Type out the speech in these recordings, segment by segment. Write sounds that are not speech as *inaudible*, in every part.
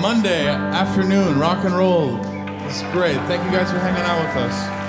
Monday afternoon, rock and roll. It's great. Thank you guys for hanging out with us.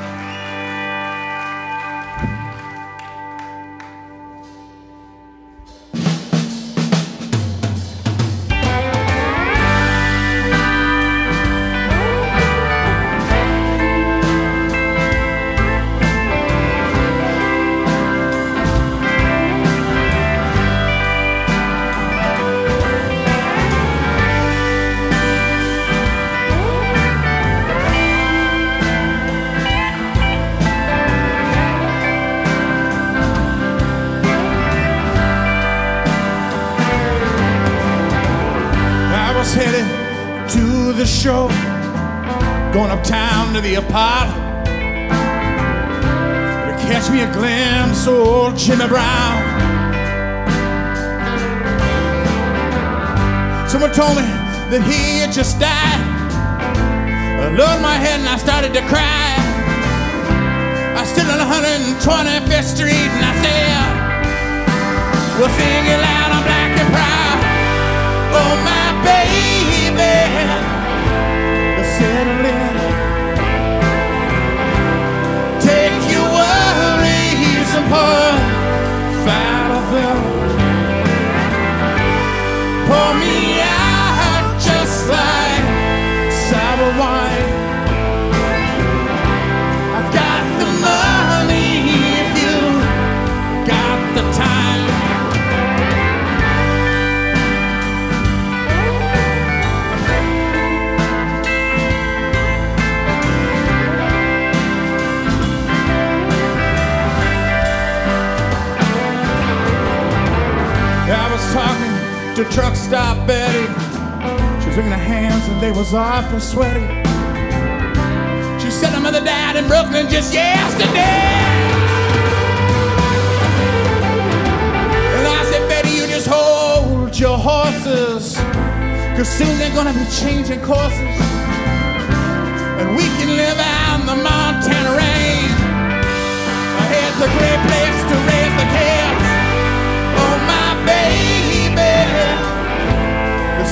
myself. Pour me out. the truck stop, Betty. She was wringing her hands and they was awful sweaty. She said her mother died in Brooklyn just yesterday. And I said, Betty, you just hold your horses. Cause soon they're gonna be changing courses. And we can live out in the Montana rain. Here's a great place to raise.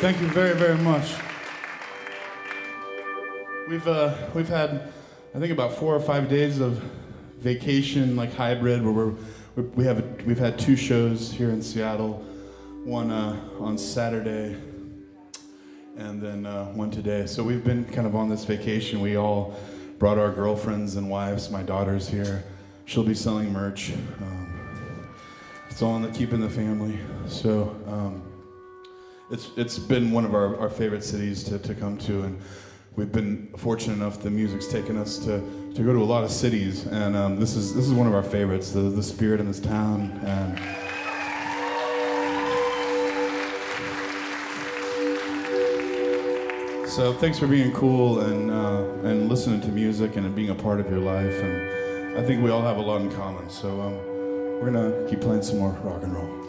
Thank you very, very much. We've uh, we've had, I think about four or five days of vacation, like hybrid, where we're we- have we've had two shows here in Seattle, one uh, on Saturday, and then uh, one today. So we've been kind of on this vacation. We all brought our girlfriends and wives. My daughter's here. She'll be selling merch. Um, it's all in the keeping the family. So. Um, it's it's been one of our, our favorite cities to, to come to and we've been fortunate enough the music's taken us to, to go to a lot of cities and um, this is this is one of our favorites the, the spirit in this town and so thanks for being cool and uh, and listening to music and being a part of your life and I think we all have a lot in common so um, we're gonna keep playing some more rock and roll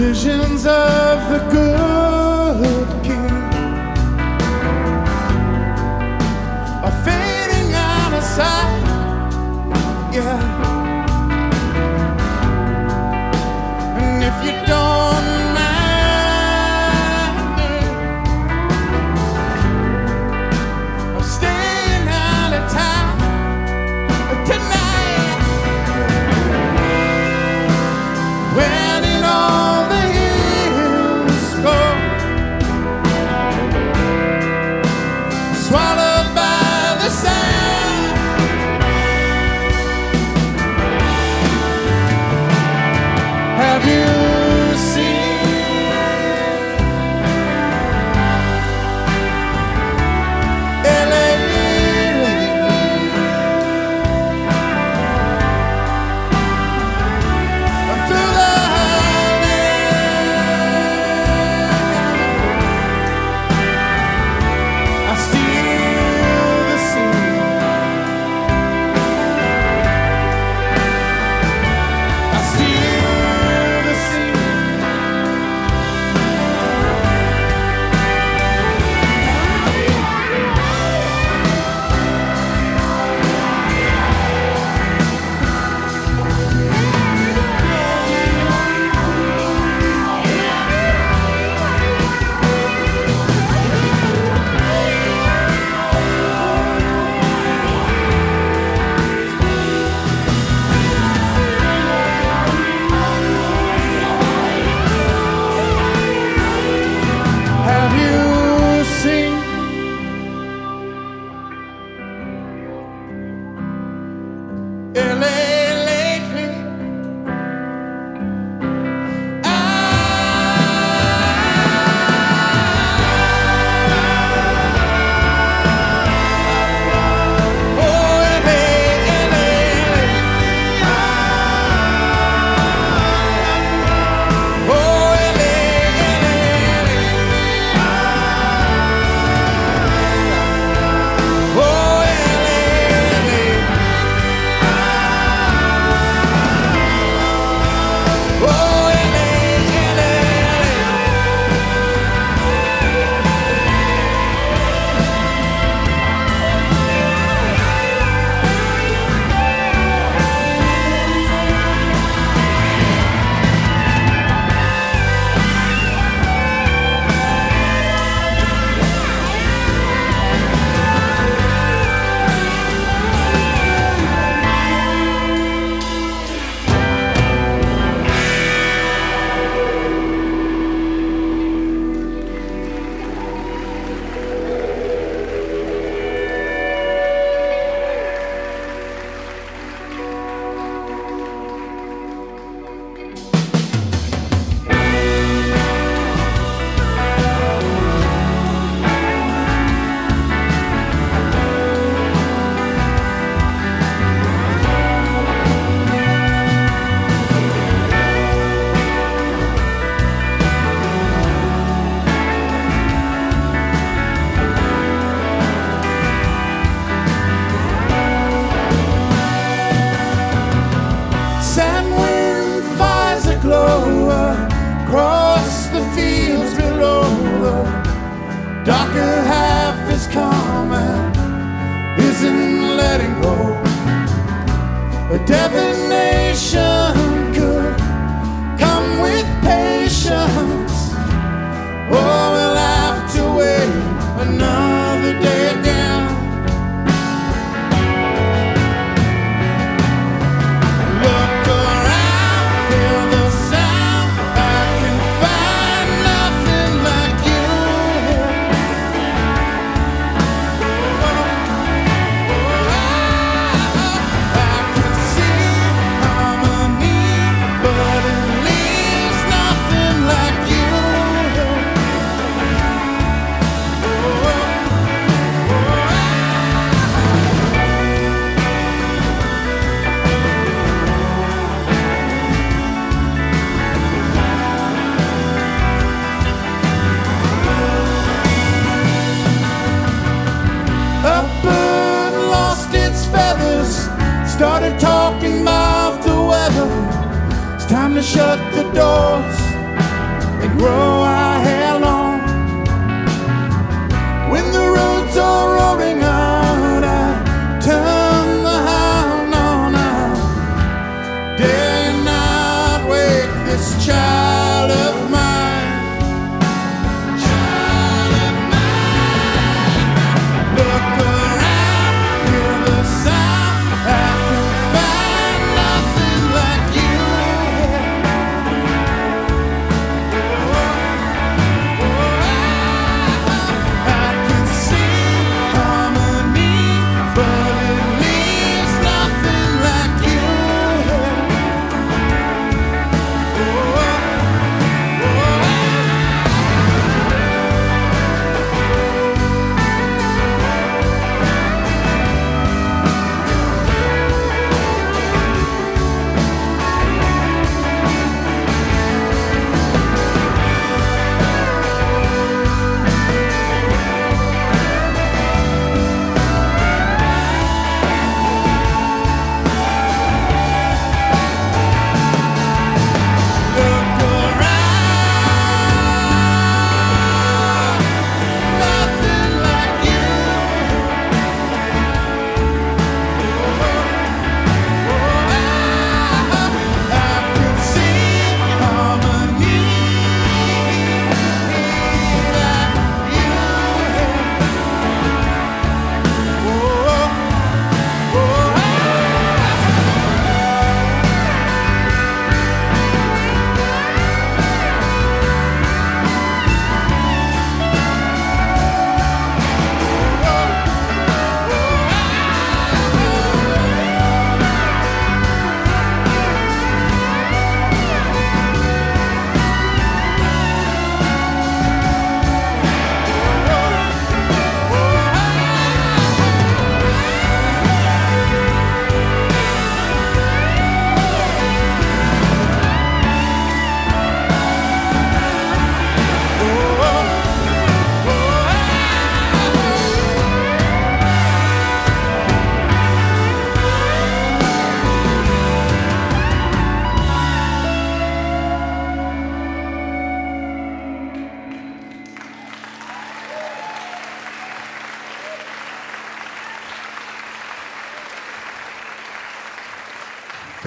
visions of the good.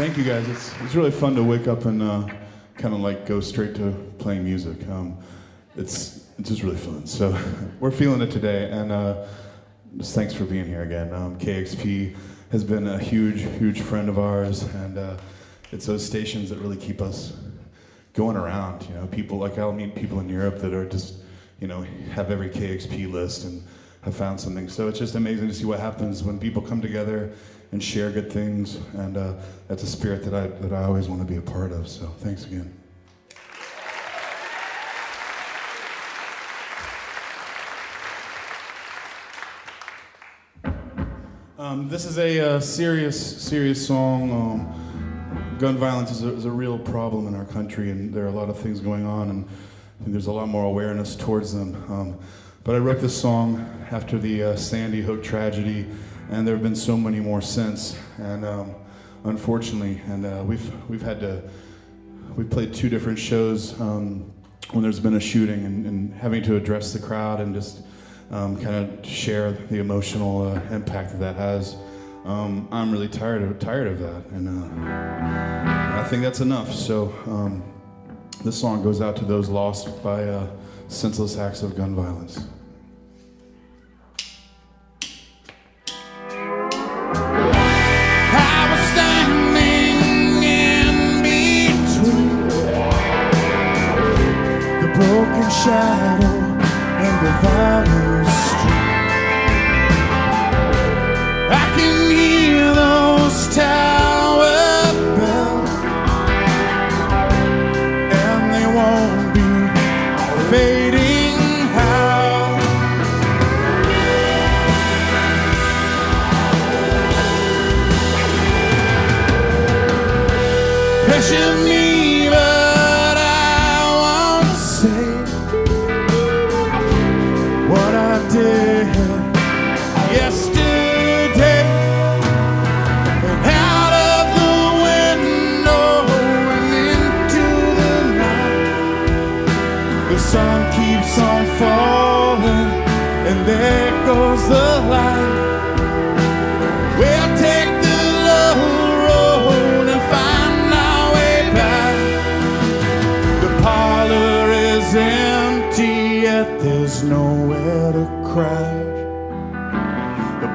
Thank you guys. It's, it's really fun to wake up and uh, kind of like go straight to playing music. Um, it's, it's just really fun. So *laughs* we're feeling it today, and uh, just thanks for being here again. Um, KEXP has been a huge, huge friend of ours, and uh, it's those stations that really keep us going around. You know, people like I'll meet people in Europe that are just, you know, have every KEXP list and have found something. So it's just amazing to see what happens when people come together and share good things, and uh, that's a spirit that I that I always want to be a part of. So thanks again. Um, this is a uh, serious, serious song. Um, gun violence is a, is a, real problem in our country, and there are a lot of things going on, and there's a lot more awareness towards them. Um, but I wrote this song after the uh, Sandy Hook tragedy and there have been so many more since. And um, unfortunately, and uh, we've we've had to we've played two different shows um, when there's been a shooting, and, and, having to address the crowd and just um, kind of share the emotional uh, impact that that has. Um, I'm really tired of tired of that, and uh, I think that's enough. So um, this song goes out to those lost by uh, senseless acts of gun violence. Shadow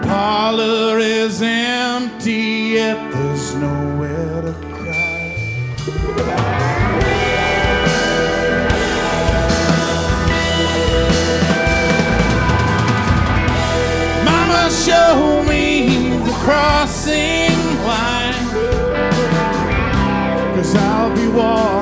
Parlor is empty, yet there's nowhere to cry. Mama, show me the crossing line. Cause I'll be walking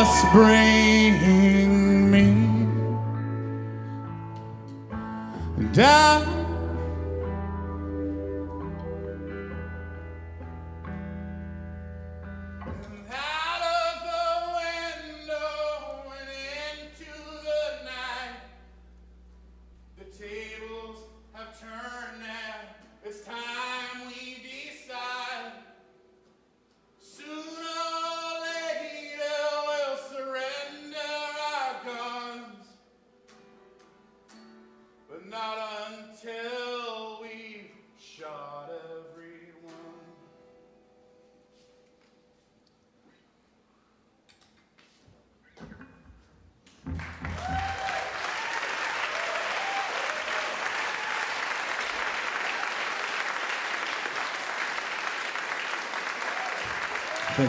just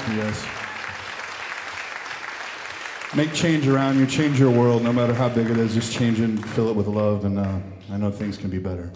Thank you, guys. Make change around you, change your world, no matter how big it is. Just change it and fill it with love, and uh, I know things can be better.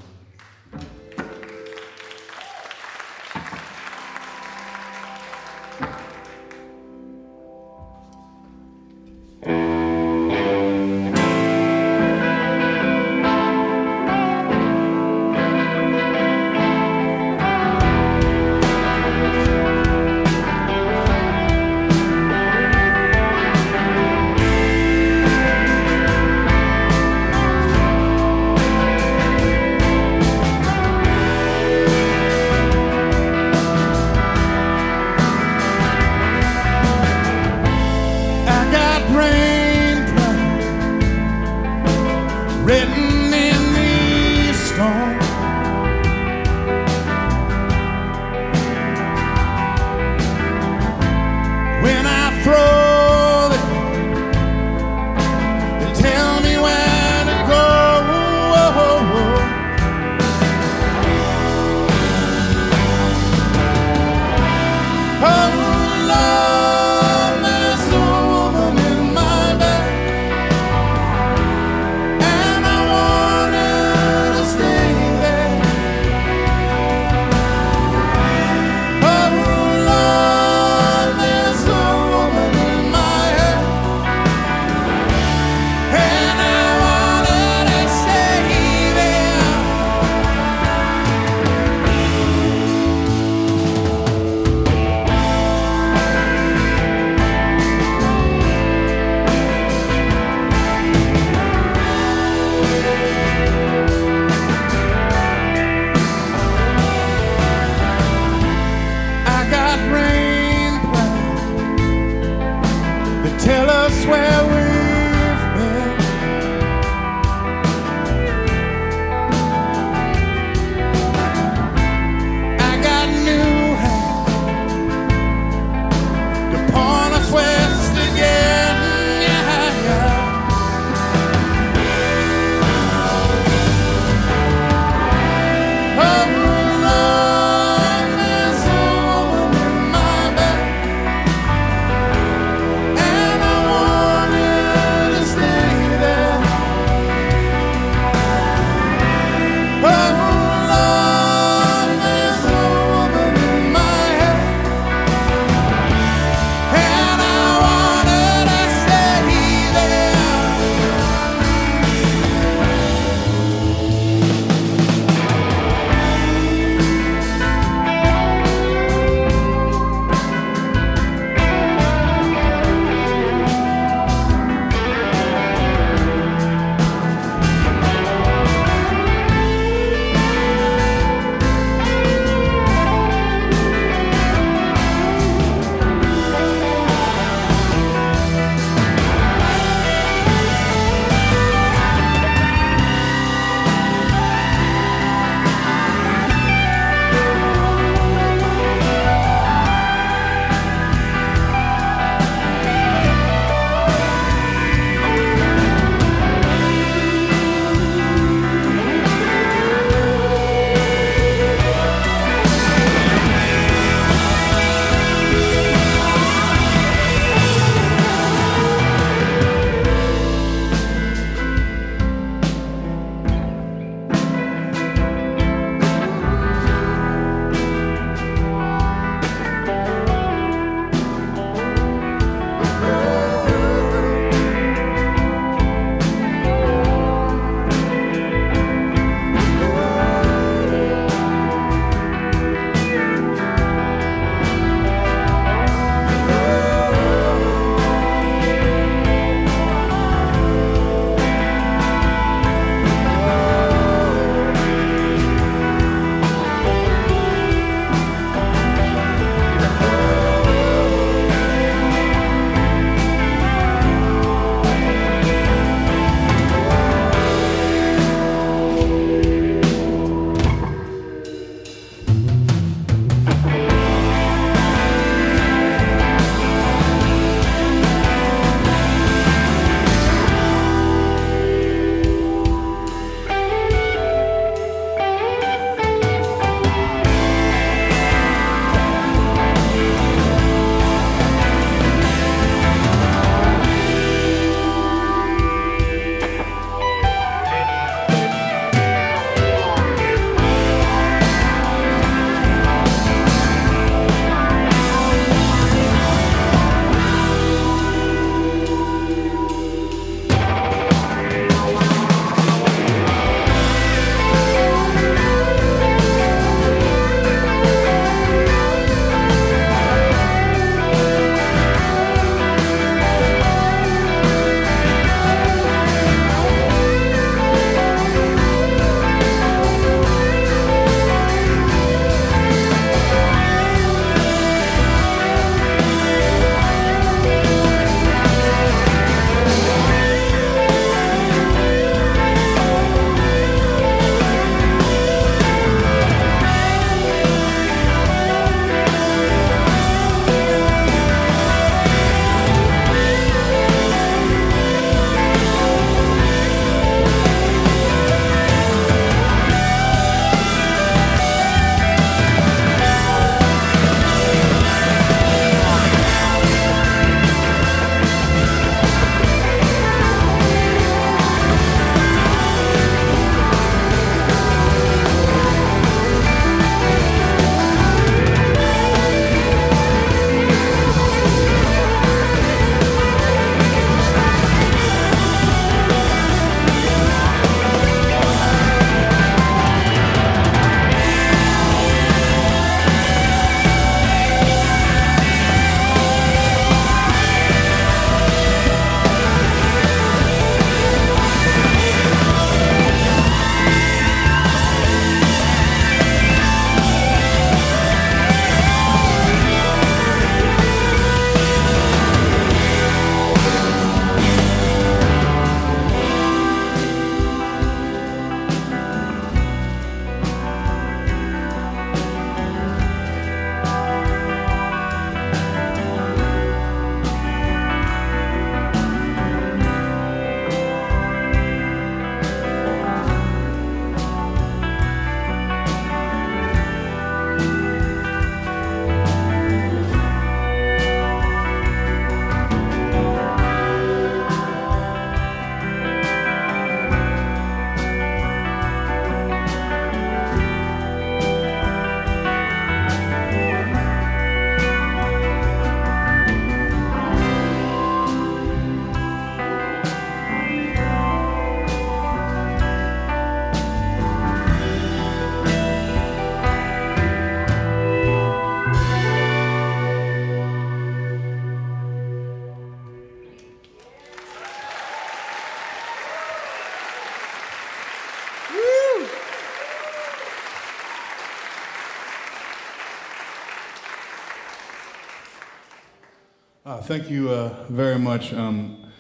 Thank you uh, very much. Um,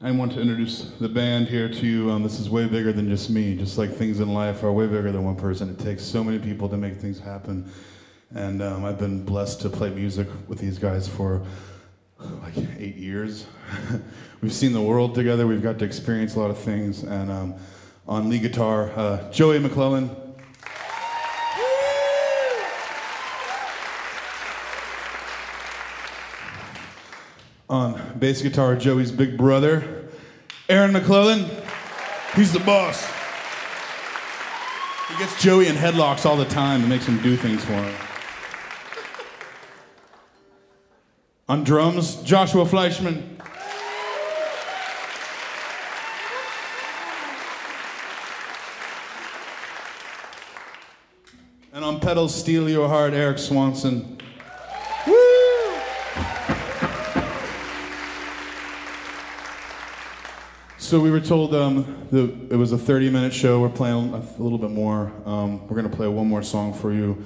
I want to introduce the band here to you. Um, this is way bigger than just me. Just like things in life are way bigger than one person. It takes so many people to make things happen. And um, I've been blessed to play music with these guys for like eight years. *laughs* We've seen the world together. We've got to experience a lot of things. And um, on lead guitar, uh, Joey McClellan. On bass guitar, Joey's big brother, Aaron McClellan. He's the boss. He gets Joey in headlocks all the time and makes him do things for him. On drums, Joshua Fleischman. And on pedals, Steal Your Heart, Eric Swanson. So we were told um, it was a 30-minute show. We're playing a little bit more. Um, we're going to play one more song for you,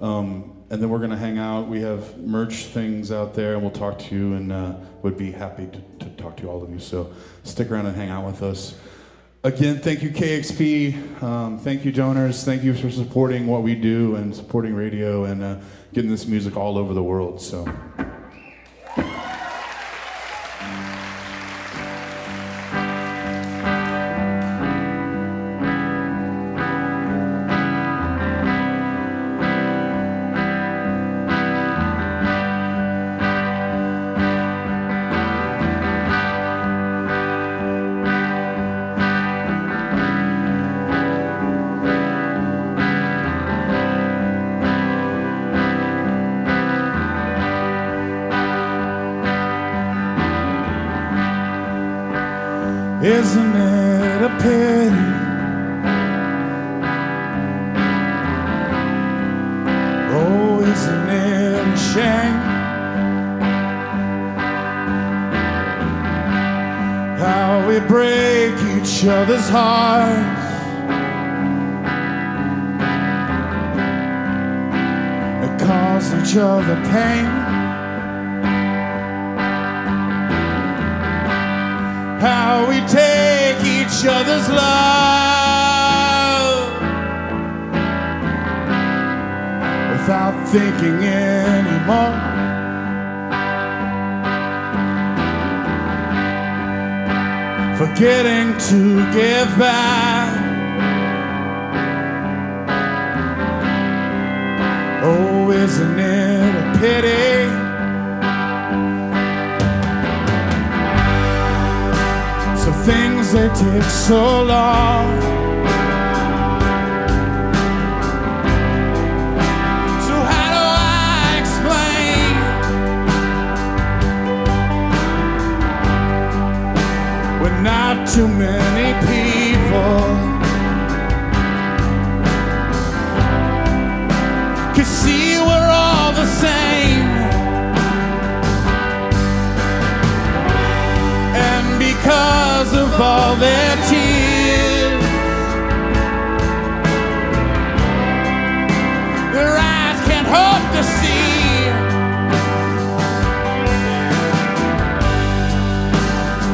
um, and then we're going to hang out. We have merch things out there, and we'll talk to you, and uh, would be happy to, to talk to all of you. So stick around and hang out with us. Again, thank you, KEXP. Um, thank you, donors. Thank you for supporting what we do and supporting radio and uh, getting this music all over the world. So. How we take each other's love without thinking anymore. Forgetting to give back. Oh, isn't it a pity? Things they take so long. So how do I explain when not too many people can see we're all the same? And because all their tears, their eyes can't hope to see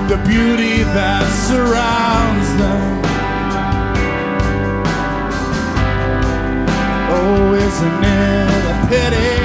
the beauty that surrounds them. Oh, isn't it a pity?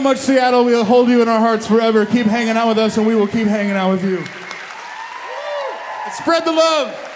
Much, Seattle. We'll hold you in our hearts forever. Keep hanging out with us, and we will keep hanging out with you. Spread the love.